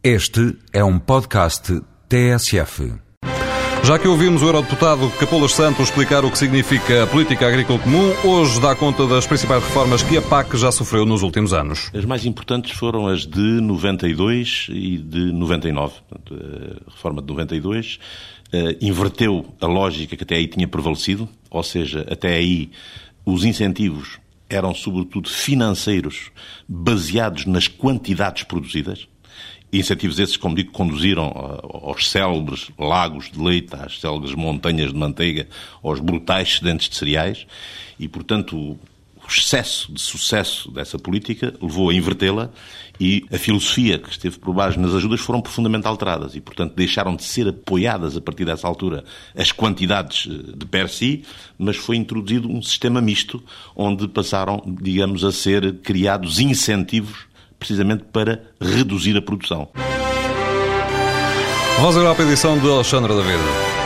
Este é um podcast TSF. Já que ouvimos o Eurodeputado Capolas Santos explicar o que significa a política agrícola comum, hoje dá conta das principais reformas que a PAC já sofreu nos últimos anos. As mais importantes foram as de 92 e de 99. A reforma de 92 eh, inverteu a lógica que até aí tinha prevalecido, ou seja, até aí os incentivos eram sobretudo financeiros, baseados nas quantidades produzidas. Incentivos esses, como digo, conduziram aos célebres lagos de leite, às célebres montanhas de manteiga, aos brutais excedentes de cereais. E, portanto, o excesso de sucesso dessa política levou a invertê-la e a filosofia que esteve por baixo nas ajudas foram profundamente alteradas. E, portanto, deixaram de ser apoiadas a partir dessa altura as quantidades eh, de per si, mas foi introduzido um sistema misto onde passaram, digamos, a ser criados incentivos precisamente para reduzir a produção. Vamos agora edição de Alexandra David.